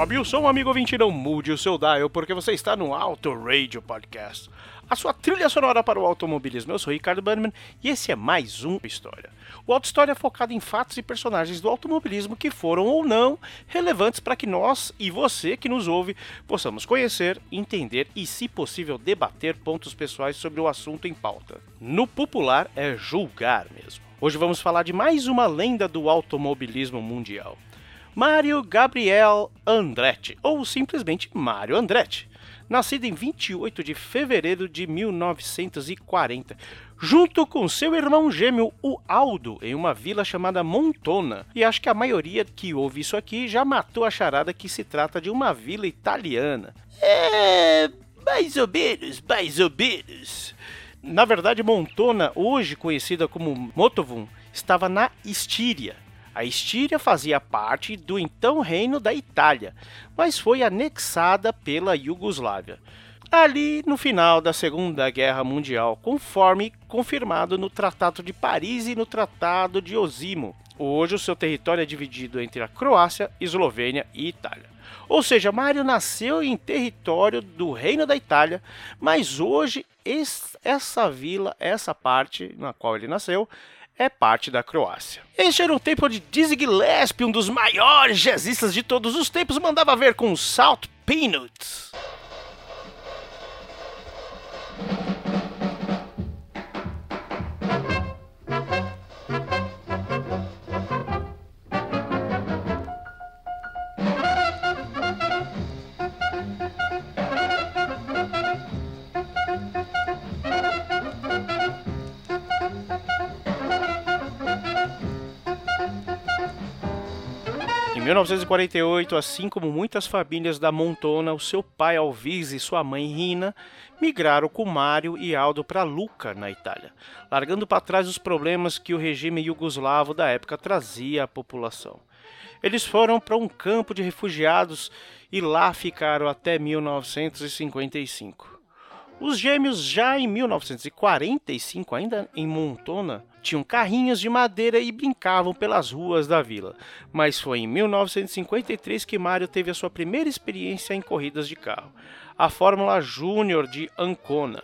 Sobe o som, amigo ouvinte, não mude o seu dial, porque você está no Auto Radio Podcast. A sua trilha sonora para o automobilismo. Eu sou Ricardo Bannerman e esse é mais um História. O Auto História é focado em fatos e personagens do automobilismo que foram ou não relevantes para que nós e você que nos ouve possamos conhecer, entender e, se possível, debater pontos pessoais sobre o assunto em pauta. No popular é julgar mesmo. Hoje vamos falar de mais uma lenda do automobilismo mundial. Mário Gabriel Andretti, ou simplesmente Mário Andretti, nascido em 28 de fevereiro de 1940, junto com seu irmão gêmeo, o Aldo, em uma vila chamada Montona. E acho que a maioria que ouve isso aqui já matou a charada que se trata de uma vila italiana. É. mais ou menos, mais ou menos. Na verdade, Montona, hoje conhecida como Motovun, estava na Estíria, a Estíria fazia parte do então Reino da Itália, mas foi anexada pela Iugoslávia. Ali no final da Segunda Guerra Mundial, conforme confirmado no Tratado de Paris e no Tratado de Osimo. Hoje o seu território é dividido entre a Croácia, Eslovênia e Itália. Ou seja, Mário nasceu em território do Reino da Itália, mas hoje essa vila, essa parte na qual ele nasceu, é parte da Croácia. Este era o tempo de Dizzy Gillespie, um dos maiores jazzistas de todos os tempos, mandava ver com Salt Peanuts. 1948, assim como muitas famílias da Montona, o seu pai Alvise e sua mãe Rina migraram com Mário e Aldo para Lucca, na Itália, largando para trás os problemas que o regime iugoslavo da época trazia à população. Eles foram para um campo de refugiados e lá ficaram até 1955. Os gêmeos, já em 1945, ainda em Montona, tinham carrinhos de madeira e brincavam pelas ruas da vila. Mas foi em 1953 que Mario teve a sua primeira experiência em corridas de carro, a Fórmula Júnior de Ancona.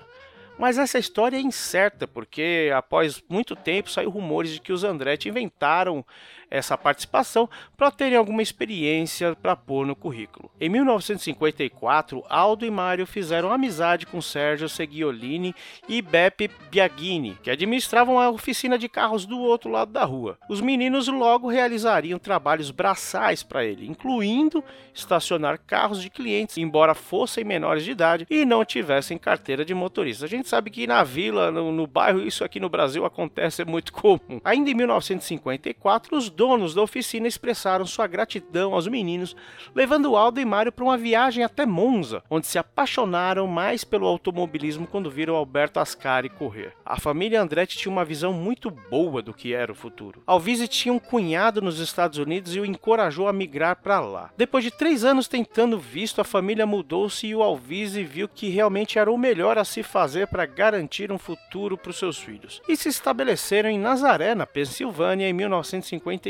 Mas essa história é incerta, porque após muito tempo saiu rumores de que os Andretti inventaram essa participação para terem alguma experiência para pôr no currículo. Em 1954, Aldo e Mário fizeram amizade com Sérgio Seghiolini e Beppe Biagini, que administravam a oficina de carros do outro lado da rua. Os meninos logo realizariam trabalhos braçais para ele, incluindo estacionar carros de clientes, embora fossem menores de idade e não tivessem carteira de motorista. A gente sabe que na vila, no, no bairro, isso aqui no Brasil acontece é muito comum. Ainda em 1954, os donos da oficina expressaram sua gratidão aos meninos, levando Aldo e Mário para uma viagem até Monza, onde se apaixonaram mais pelo automobilismo quando viram Alberto Ascari correr. A família Andretti tinha uma visão muito boa do que era o futuro. Alvise tinha um cunhado nos Estados Unidos e o encorajou a migrar para lá. Depois de três anos tentando visto, a família mudou-se e o Alvise viu que realmente era o melhor a se fazer para garantir um futuro para os seus filhos. E se estabeleceram em Nazaré, na Pensilvânia, em 1950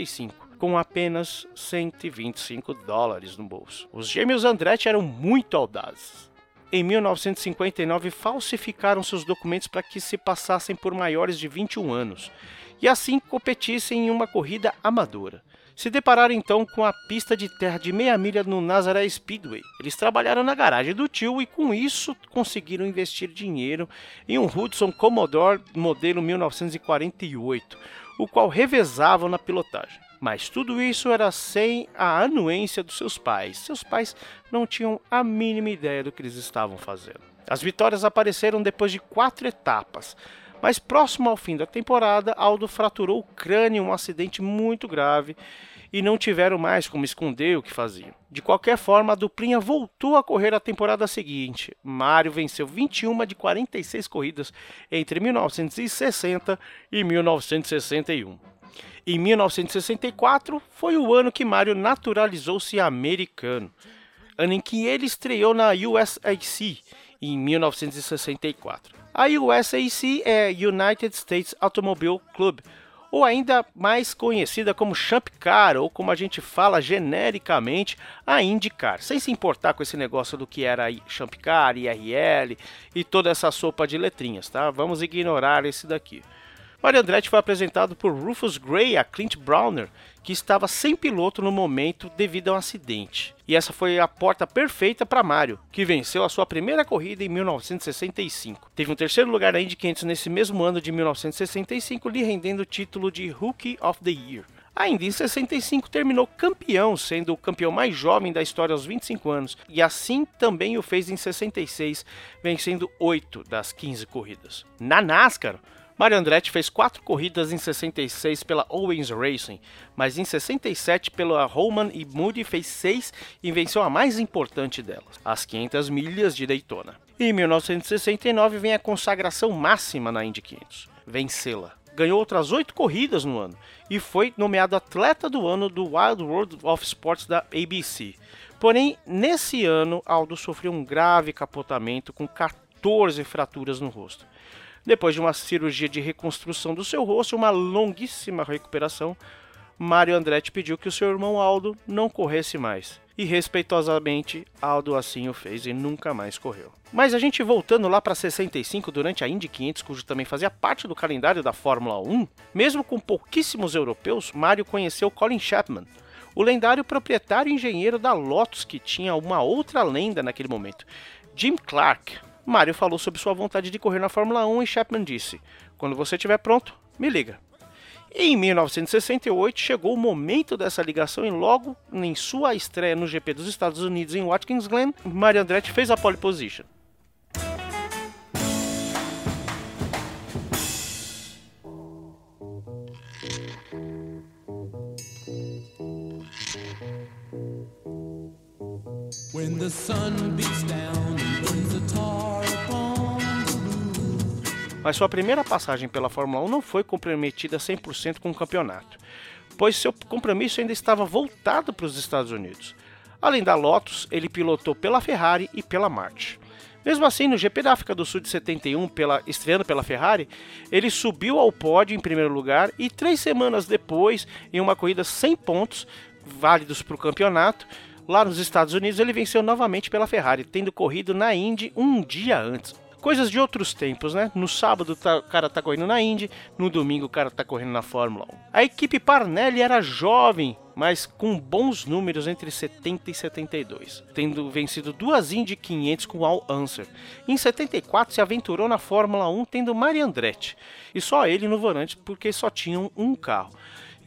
com apenas 125 dólares no bolso. Os gêmeos Andretti eram muito audazes. Em 1959, falsificaram seus documentos para que se passassem por maiores de 21 anos e assim competissem em uma corrida amadora. Se depararam então com a pista de terra de meia milha no Nazaré Speedway. Eles trabalharam na garagem do tio e com isso conseguiram investir dinheiro em um Hudson Commodore modelo 1948 o qual revezavam na pilotagem. Mas tudo isso era sem a anuência dos seus pais. Seus pais não tinham a mínima ideia do que eles estavam fazendo. As vitórias apareceram depois de quatro etapas, mas próximo ao fim da temporada, Aldo fraturou o crânio em um acidente muito grave e não tiveram mais como esconder o que faziam. De qualquer forma, a duplinha voltou a correr a temporada seguinte. Mário venceu 21 de 46 corridas entre 1960 e 1961. Em 1964 foi o ano que Mário naturalizou-se americano, ano em que ele estreou na USAC em 1964. A USAC é United States Automobile Club, ou ainda mais conhecida como Champ Car, ou como a gente fala genericamente, a IndyCar, sem se importar com esse negócio do que era Champ Car, IRL e toda essa sopa de letrinhas, tá? Vamos ignorar esse daqui. Mario Andretti foi apresentado por Rufus Gray a Clint Browner, que estava sem piloto no momento devido a um acidente. E essa foi a porta perfeita para Mario, que venceu a sua primeira corrida em 1965. Teve um terceiro lugar na Indy 500 nesse mesmo ano de 1965, lhe rendendo o título de Rookie of the Year. Ainda em 65 terminou campeão, sendo o campeão mais jovem da história aos 25 anos, e assim também o fez em 66, vencendo 8 das 15 corridas. Na NASCAR, Mario Andretti fez quatro corridas em 66 pela Owens Racing, mas em 67 pela Roman e Moody fez seis e venceu a mais importante delas, as 500 milhas de Daytona. Em 1969 vem a consagração máxima na Indy 500, vencê-la. Ganhou outras oito corridas no ano e foi nomeado atleta do ano do Wild World of Sports da ABC. Porém, nesse ano, Aldo sofreu um grave capotamento com 14 fraturas no rosto. Depois de uma cirurgia de reconstrução do seu rosto e uma longuíssima recuperação, Mário Andretti pediu que o seu irmão Aldo não corresse mais. E respeitosamente, Aldo assim o fez e nunca mais correu. Mas a gente voltando lá para 65, durante a Indy 500, cujo também fazia parte do calendário da Fórmula 1, mesmo com pouquíssimos europeus, Mário conheceu Colin Chapman, o lendário proprietário e engenheiro da Lotus, que tinha uma outra lenda naquele momento, Jim Clark, Mario falou sobre sua vontade de correr na Fórmula 1 e Chapman disse: Quando você estiver pronto, me liga. Em 1968 chegou o momento dessa ligação e logo em sua estreia no GP dos Estados Unidos em Watkins Glen, Mario Andretti fez a pole position. When the sun beats down Mas sua primeira passagem pela Fórmula 1 não foi comprometida 100% com o campeonato, pois seu compromisso ainda estava voltado para os Estados Unidos. Além da Lotus, ele pilotou pela Ferrari e pela March. Mesmo assim, no GP da África do Sul de 71, pela, estreando pela Ferrari, ele subiu ao pódio em primeiro lugar e três semanas depois, em uma corrida sem pontos, válidos para o campeonato, Lá nos Estados Unidos, ele venceu novamente pela Ferrari, tendo corrido na Indy um dia antes. Coisas de outros tempos, né? No sábado tá, o cara tá correndo na Indy, no domingo o cara tá correndo na Fórmula 1. A equipe Parnelli era jovem, mas com bons números entre 70 e 72, tendo vencido duas Indy 500 com All Answer. Em 74 se aventurou na Fórmula 1 tendo Mario Andretti, e só ele no volante porque só tinham um carro.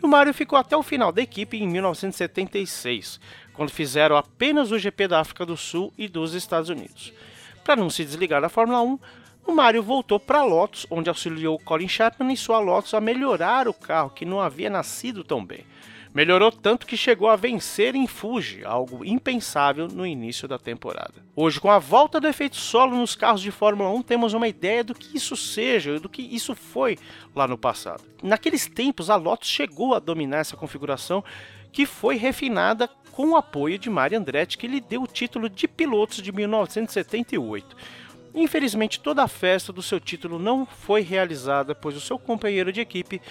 E o Mario ficou até o final da equipe em 1976, quando fizeram apenas o GP da África do Sul e dos Estados Unidos. Para não se desligar da Fórmula 1, o Mario voltou para a Lotus, onde auxiliou Colin Chapman e sua Lotus a melhorar o carro que não havia nascido tão bem. Melhorou tanto que chegou a vencer em Fuji, algo impensável no início da temporada. Hoje, com a volta do efeito solo nos carros de Fórmula 1, temos uma ideia do que isso seja e do que isso foi lá no passado. Naqueles tempos, a Lotus chegou a dominar essa configuração que foi refinada com o apoio de Mario Andretti, que lhe deu o título de pilotos de 1978. Infelizmente, toda a festa do seu título não foi realizada, pois o seu companheiro de equipe,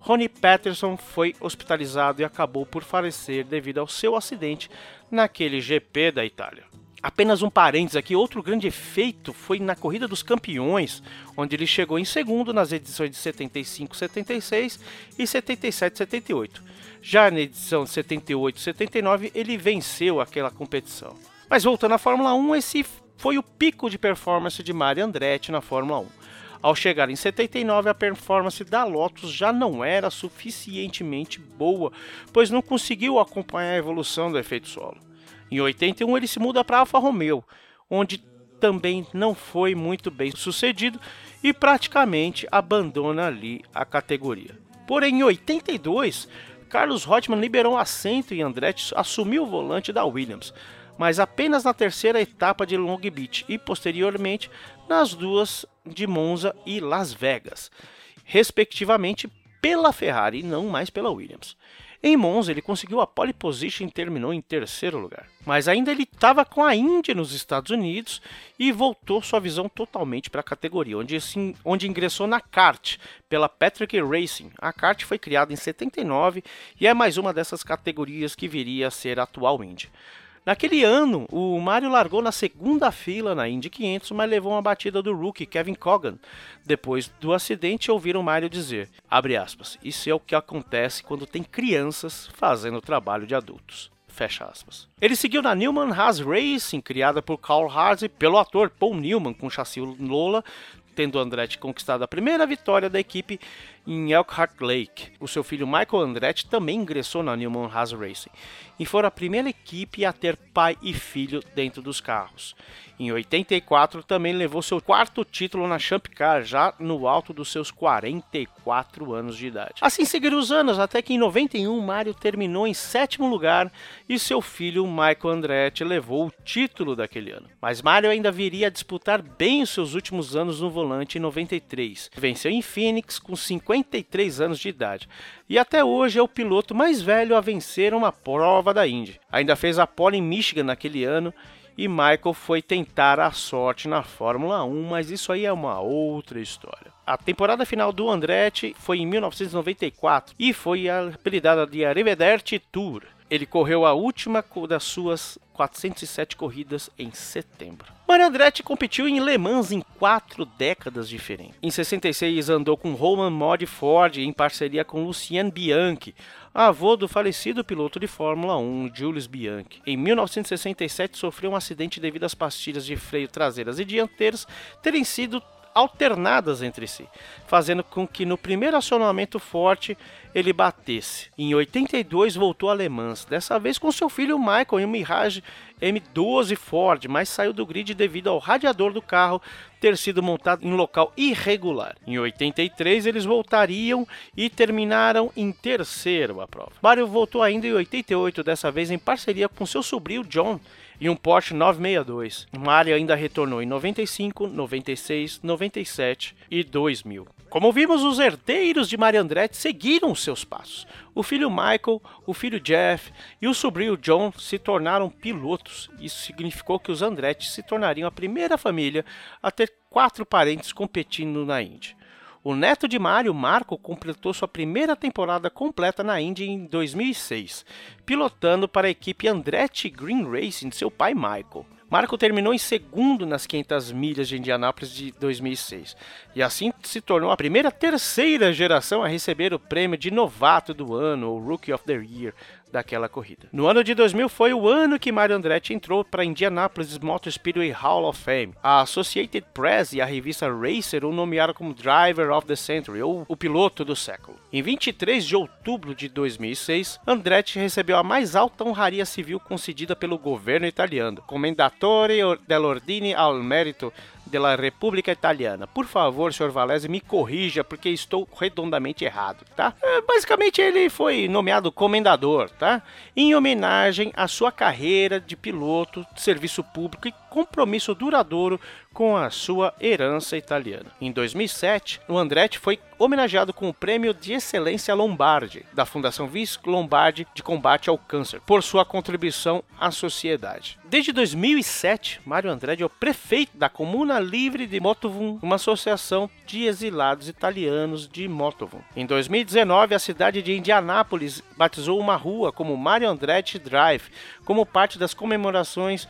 Ronnie Patterson, foi hospitalizado e acabou por falecer devido ao seu acidente naquele GP da Itália. Apenas um parênteses aqui, outro grande efeito foi na Corrida dos Campeões, onde ele chegou em segundo nas edições de 75, 76 e 77, 78. Já na edição 78 79, ele venceu aquela competição. Mas voltando à Fórmula 1, esse foi o pico de performance de Mario Andretti na Fórmula 1. Ao chegar em 79, a performance da Lotus já não era suficientemente boa, pois não conseguiu acompanhar a evolução do efeito solo. Em 81, ele se muda para Alfa Romeo, onde também não foi muito bem sucedido e praticamente abandona ali a categoria. Porém, em 82, Carlos Reutemann liberou um assento e Andretti assumiu o volante da Williams, mas apenas na terceira etapa de Long Beach e posteriormente nas duas de Monza e Las Vegas, respectivamente pela Ferrari e não mais pela Williams. Em Monza, ele conseguiu a pole position e terminou em terceiro lugar. Mas ainda ele estava com a Indy nos Estados Unidos e voltou sua visão totalmente para a categoria, onde, onde ingressou na kart pela Patrick Racing. A kart foi criada em 79 e é mais uma dessas categorias que viria a ser a atual Indy. Naquele ano, o Mario largou na segunda fila na Indy 500, mas levou uma batida do rookie Kevin Cogan. Depois do acidente, ouviram Mario dizer, aspas, isso é o que acontece quando tem crianças fazendo trabalho de adultos. Fecha aspas. Ele seguiu na Newman Haas Racing, criada por Carl Haas e pelo ator Paul Newman, com chassi Lola, tendo Andretti conquistado a primeira vitória da equipe em Elkhart Lake. O seu filho Michael Andretti também ingressou na Newman Haas Racing e foi a primeira equipe a ter pai e filho dentro dos carros. Em 84 também levou seu quarto título na Champ Car, já no alto dos seus 44 anos de idade. Assim seguiram os anos, até que em 91 Mario terminou em sétimo lugar e seu filho Michael Andretti levou o título daquele ano. Mas Mario ainda viria a disputar bem os seus últimos anos no volante em 93. Venceu em Phoenix com 53 anos de idade e até hoje é o piloto mais velho a vencer uma prova da Indy. Ainda fez a pole em Michigan naquele ano e Michael foi tentar a sorte na Fórmula 1, mas isso aí é uma outra história. A temporada final do Andretti foi em 1994 e foi apelidada de Arrivederci Tour. Ele correu a última das suas 407 corridas em setembro. Mario Andretti competiu em Le Mans em quatro décadas diferentes. Em 66 andou com Roman Mod Ford em parceria com Lucien Bianchi, avô do falecido piloto de Fórmula 1 Julius Bianchi. Em 1967 sofreu um acidente devido às pastilhas de freio traseiras e dianteiras terem sido alternadas entre si, fazendo com que no primeiro acionamento forte ele batesse. Em 82 voltou a Le Mans, dessa vez com seu filho Michael em um Mirage M12 Ford, mas saiu do grid devido ao radiador do carro ter sido montado em local irregular. Em 83 eles voltariam e terminaram em terceiro a prova. Mario voltou ainda em 88, dessa vez em parceria com seu sobrinho John e um Porsche 962. Mario ainda retornou em 95, 96, 97 e 2000. Como vimos, os herdeiros de Mario Andretti seguiram seus passos. O filho Michael, o filho Jeff e o sobrinho John se tornaram pilotos. Isso significou que os Andretti se tornariam a primeira família a ter quatro parentes competindo na Indy. O neto de Mario, Marco, completou sua primeira temporada completa na Indy em 2006, pilotando para a equipe Andretti Green Racing de seu pai Michael. Marco terminou em segundo nas 500 milhas de Indianápolis de 2006 e assim se tornou a primeira terceira geração a receber o prêmio de novato do ano, ou Rookie of the Year, daquela corrida. No ano de 2000 foi o ano que Mario Andretti entrou para a Indianapolis Motor Speedway Hall of Fame. A Associated Press e a revista Racer o nomearam como Driver of the Century, ou o piloto do século. Em 23 de outubro de 2006, Andretti recebeu a mais alta honraria civil concedida pelo governo italiano, Commendatore dell'Ordine al Merito da República Italiana. Por favor, senhor Valese, me corrija porque estou redondamente errado, tá? É, basicamente, ele foi nomeado comendador, tá? Em homenagem à sua carreira de piloto de serviço público e compromisso duradouro com a sua herança italiana. Em 2007, o Andretti foi homenageado com o Prêmio de Excelência Lombardi, da Fundação Vince Lombardi de Combate ao Câncer, por sua contribuição à sociedade. Desde 2007, Mário Andretti é o prefeito da Comuna Livre de Motovun, uma associação de exilados italianos de Motovun. Em 2019, a cidade de Indianápolis batizou uma rua como Mário Andretti Drive, como parte das comemorações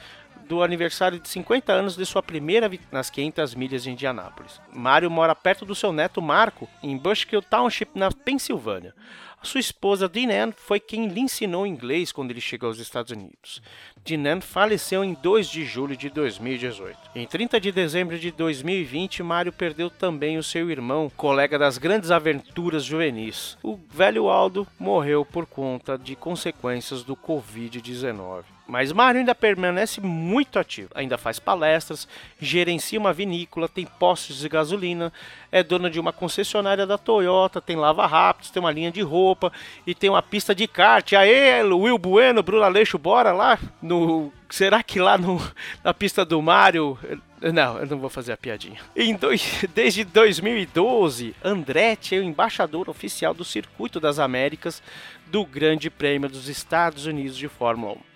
do aniversário de 50 anos de sua primeira nas 500 milhas de Indianápolis. Mário mora perto do seu neto Marco, em Bushkill Township, na Pensilvânia. A sua esposa Diane foi quem lhe ensinou inglês quando ele chegou aos Estados Unidos. Dinan faleceu em 2 de julho de 2018. Em 30 de dezembro de 2020, Mario perdeu também o seu irmão, colega das grandes aventuras juvenis. O velho Aldo morreu por conta de consequências do Covid-19. Mas Mario ainda permanece muito ativo, ainda faz palestras, gerencia uma vinícola, tem postos de gasolina, é dono de uma concessionária da Toyota, tem lava rápidos, tem uma linha de roupa e tem uma pista de kart. Aê, Will Bueno, Bruno Aleixo, bora lá no será que lá no, na pista do Mario não, eu não vou fazer a piadinha. Dois, desde 2012, Andretti é o embaixador oficial do Circuito das Américas do Grande Prêmio dos Estados Unidos de Fórmula 1.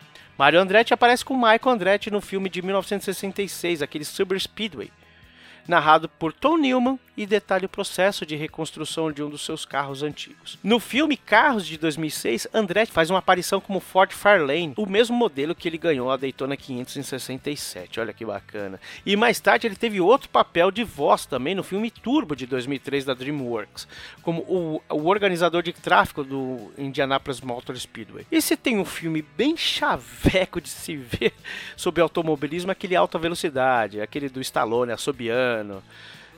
Mario Andretti aparece com Michael Andretti no filme de 1966, aquele Super Speedway, narrado por Tom Newman e detalha o processo de reconstrução de um dos seus carros antigos. No filme Carros de 2006, Andretti faz uma aparição como Ford Fairlane, o mesmo modelo que ele ganhou a Daytona 500 em 67. Olha que bacana. E mais tarde ele teve outro papel de voz também no filme Turbo de 2003 da DreamWorks, como o, o organizador de tráfego do Indianapolis Motor Speedway. E se tem um filme bem chaveco de se ver sobre automobilismo, aquele alta velocidade, aquele do Stallone, Assobiano.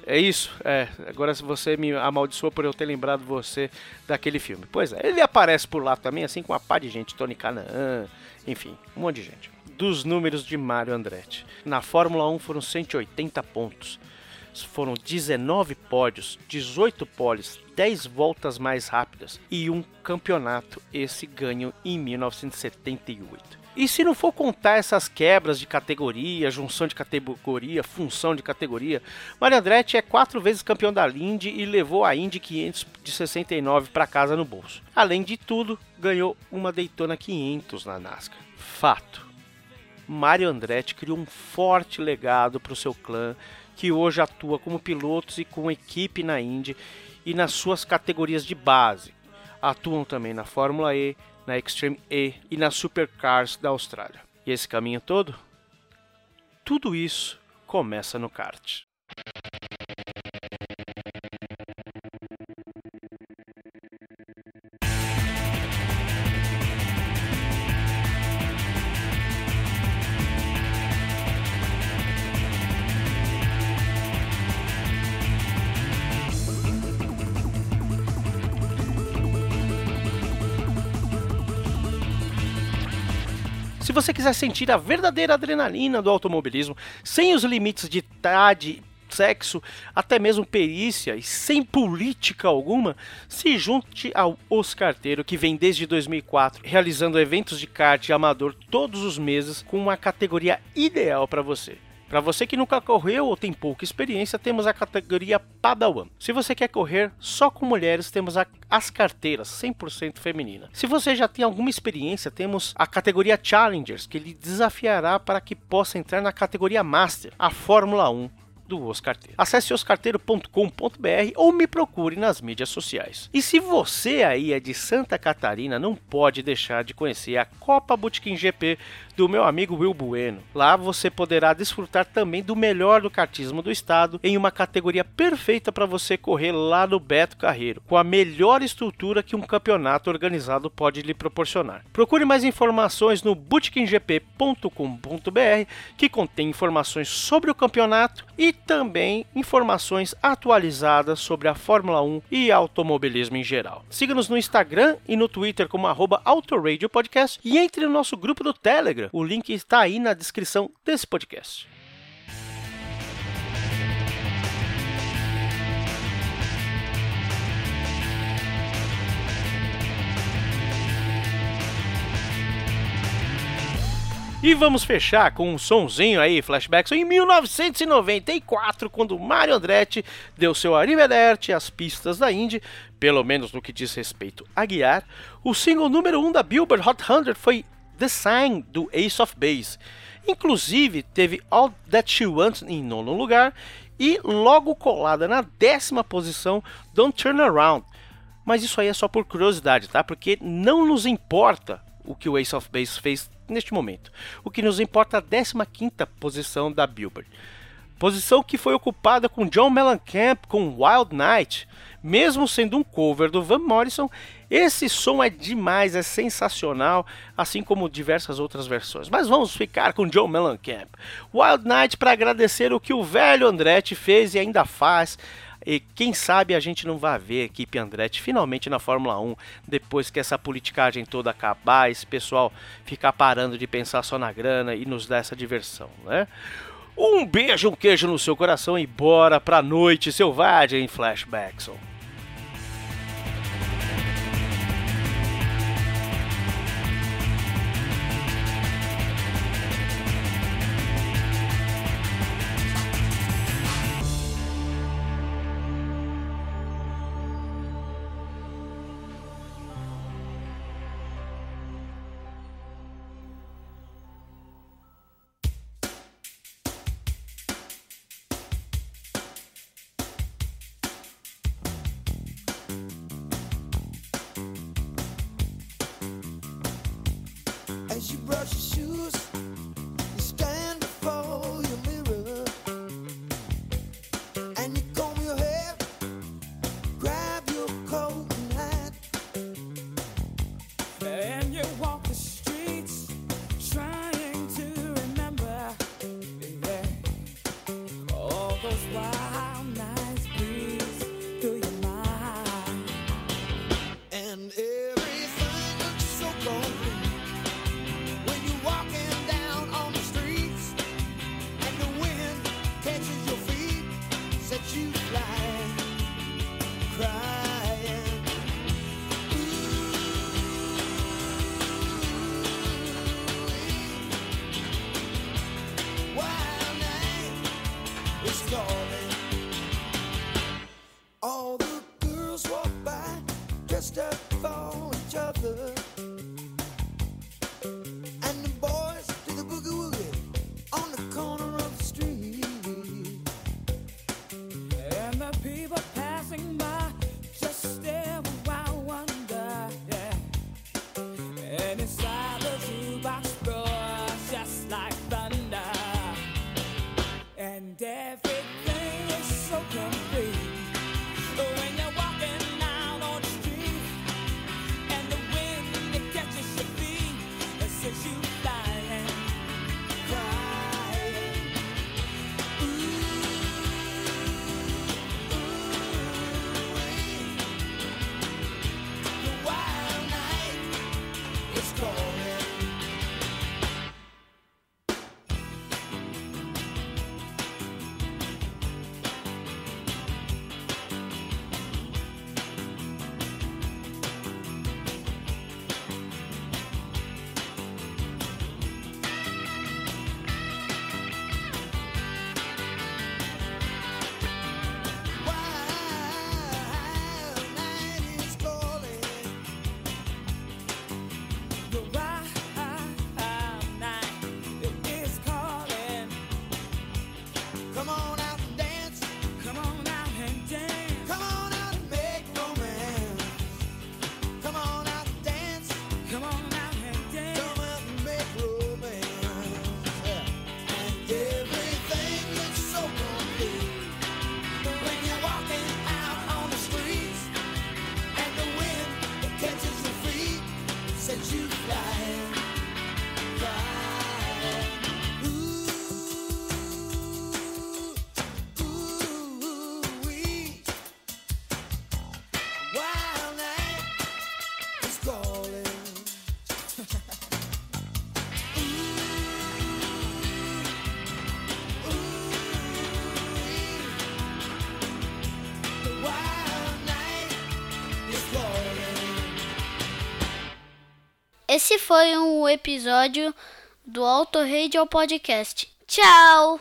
É isso, é. Agora você me amaldiçoou por eu ter lembrado você daquele filme. Pois é, ele aparece por lá também, assim com uma pá de gente, Tony Canaan, enfim, um monte de gente. Dos números de Mario Andretti. Na Fórmula 1 foram 180 pontos. Foram 19 pódios, 18 poles, 10 voltas mais rápidas e um campeonato, esse ganho em 1978. E se não for contar essas quebras de categoria, junção de categoria, função de categoria, Mario Andretti é quatro vezes campeão da Indy e levou a Indy 500 de 69 para casa no bolso. Além de tudo, ganhou uma Daytona 500 na NASCAR. Fato. Mario Andretti criou um forte legado para o seu clã, que hoje atua como pilotos e com equipe na Indy e nas suas categorias de base. Atuam também na Fórmula E, na Extreme E e na Supercars da Austrália. E esse caminho todo? Tudo isso começa no kart. Você quiser sentir a verdadeira adrenalina do automobilismo, sem os limites de idade, sexo, até mesmo perícia e sem política alguma, se junte ao Os Carteiro, que vem desde 2004 realizando eventos de kart amador todos os meses com uma categoria ideal para você. Para você que nunca correu ou tem pouca experiência, temos a categoria Padawan. Se você quer correr só com mulheres, temos a, as carteiras 100% feminina. Se você já tem alguma experiência, temos a categoria Challengers, que lhe desafiará para que possa entrar na categoria Master, a Fórmula 1 do Oscarteiro. Acesse oscarteiro.com.br ou me procure nas mídias sociais. E se você aí é de Santa Catarina, não pode deixar de conhecer a Copa Bootkin GP do meu amigo Will Bueno. Lá você poderá desfrutar também do melhor do kartismo do estado em uma categoria perfeita para você correr lá no Beto Carreiro, com a melhor estrutura que um campeonato organizado pode lhe proporcionar. Procure mais informações no bootkinGP.com.br, que contém informações sobre o campeonato e também informações atualizadas sobre a Fórmula 1 e automobilismo em geral. Siga-nos no Instagram e no Twitter como arroba Podcast e entre no nosso grupo do Telegram. O link está aí na descrição desse podcast. E vamos fechar com um sonzinho aí, flashbacks em 1994, quando Mario Andretti deu seu arrivederci às pistas da Indy, pelo menos no que diz respeito a guiar. O single número 1 um da Billboard Hot 100 foi The Sign, do Ace of Base. Inclusive, teve All That She Wants em nono lugar e logo colada na décima posição, Don't Turn Around. Mas isso aí é só por curiosidade, tá? Porque não nos importa o que o Ace of Base fez neste momento. O que nos importa é a 15 posição da Billboard. Posição que foi ocupada com John Mellencamp com Wild Night. Mesmo sendo um cover do Van Morrison, Esse som é demais, é sensacional, assim como diversas outras versões. Mas vamos ficar com Joe Mellencamp. Wild Night para agradecer o que o velho Andretti fez e ainda faz. E quem sabe a gente não vai ver a equipe Andretti finalmente na Fórmula 1, depois que essa politicagem toda acabar, esse pessoal ficar parando de pensar só na grana e nos dar essa diversão, né? Um beijo, um queijo no seu coração e bora pra noite selvagem em shoes, Esse foi um episódio do Auto Radio Podcast. Tchau!